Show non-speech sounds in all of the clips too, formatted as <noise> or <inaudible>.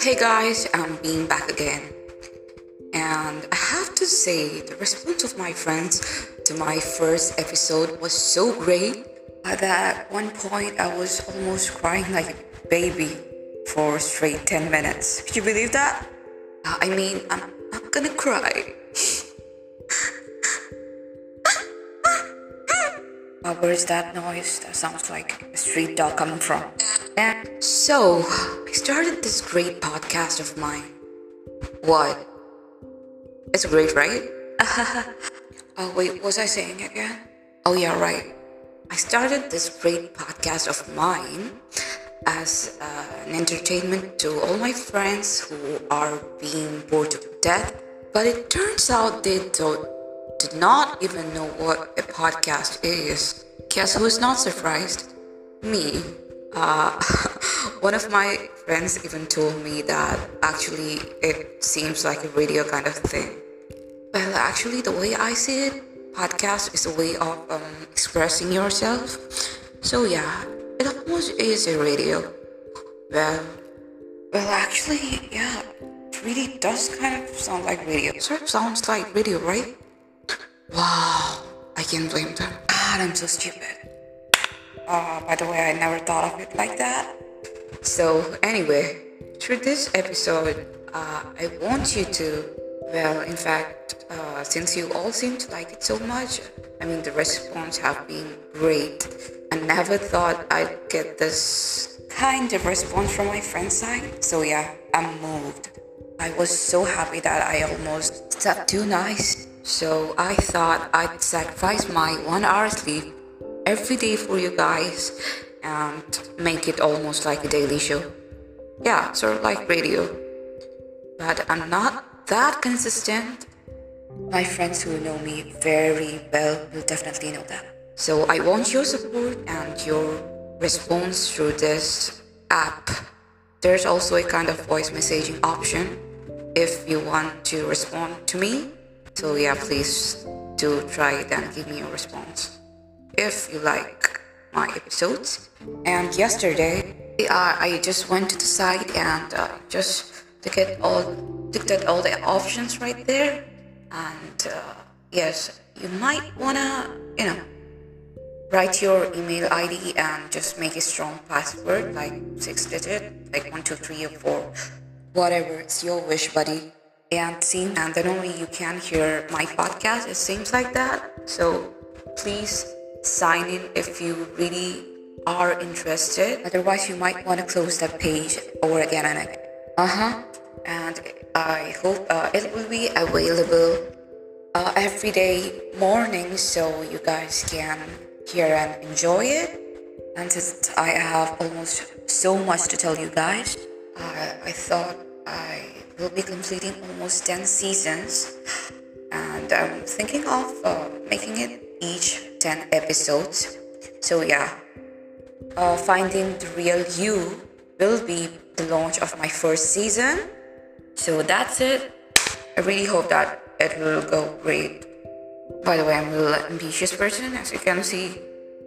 Hey guys, I'm being back again. And I have to say, the response of my friends to my first episode was so great that at one point I was almost crying like a baby for straight 10 minutes. Could you believe that? Uh, I mean, I'm not gonna cry. <laughs> Uh, where's that noise? That sounds like a street dog coming from. And so, I started this great podcast of mine. What? It's great, right? <laughs> oh, wait, was I saying it again? Oh, yeah, right. I started this great podcast of mine as uh, an entertainment to all my friends who are being bored to death. But it turns out they don't did not even know what a podcast is. Guess who's not surprised? Me. Uh, <laughs> one of my friends even told me that actually it seems like a radio kind of thing. Well, actually, the way I see it, podcast is a way of um, expressing yourself. So yeah, it almost is a radio. Well, well, actually, yeah, it really does kind of sound like radio. Sort of sounds like radio, right? Wow, I can't blame them. God, I'm so stupid. Uh, by the way, I never thought of it like that. So, anyway, through this episode, uh, I want you to, well, in fact, uh, since you all seem to like it so much, I mean, the response have been great. I never thought I'd get this kind of response from my friend's side. So, yeah, I'm moved. I was so happy that I almost said too nice so I thought I'd sacrifice my one hour sleep every day for you guys and make it almost like a daily show. Yeah, sort of like radio. But I'm not that consistent. My friends who know me very well will definitely know that. So I want your support and your response through this app. There's also a kind of voice messaging option if you want to respond to me so yeah, please do try it and give me a response if you like my episodes. And yesterday, I just went to the site and uh, just look at all looked at all the options right there. And uh, yes, you might wanna you know write your email ID and just make a strong password like six digit, like one two three or four, whatever. It's your wish, buddy and seen and then only you can hear my podcast. It seems like that. So please sign in if you really are interested. Otherwise you might want to close that page over again and again. Uh-huh. And i hope uh, it will be available uh, every day morning so you guys can hear and enjoy it. And since i have almost so much to tell you guys uh, i thought i will be completing almost 10 seasons and I'm thinking of uh, making it each 10 episodes. So, yeah, uh, Finding the Real You will be the launch of my first season. So, that's it. I really hope that it will go great. By the way, I'm a little ambitious person, as you can see.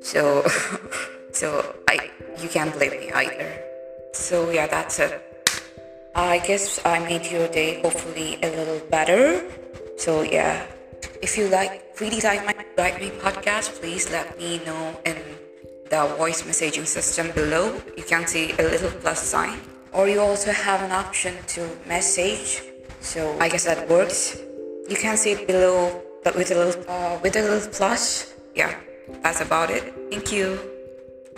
So, <laughs> so I you can't blame me either. So yeah, that's it. I guess I made your day hopefully a little better. So yeah, if you like really like my like my podcast, please let me know in the voice messaging system below. You can see a little plus sign, or you also have an option to message. So I guess that works. You can see it below, but with a little uh, with a little plus. Yeah, that's about it. Thank you,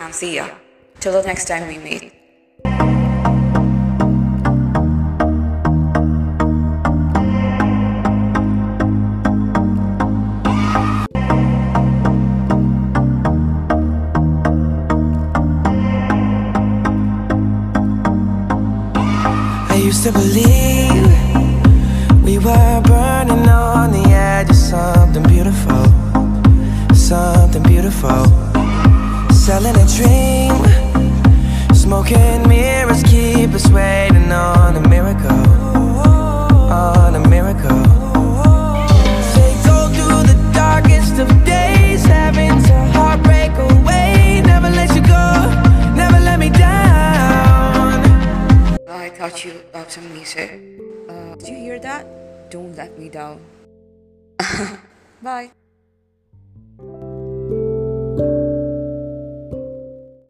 and see ya. Till the next time we meet. To believe we were burning on the edge of something beautiful, something beautiful. Selling a dream, some music. Uh, did you hear that? Don't let me down. <laughs> Bye.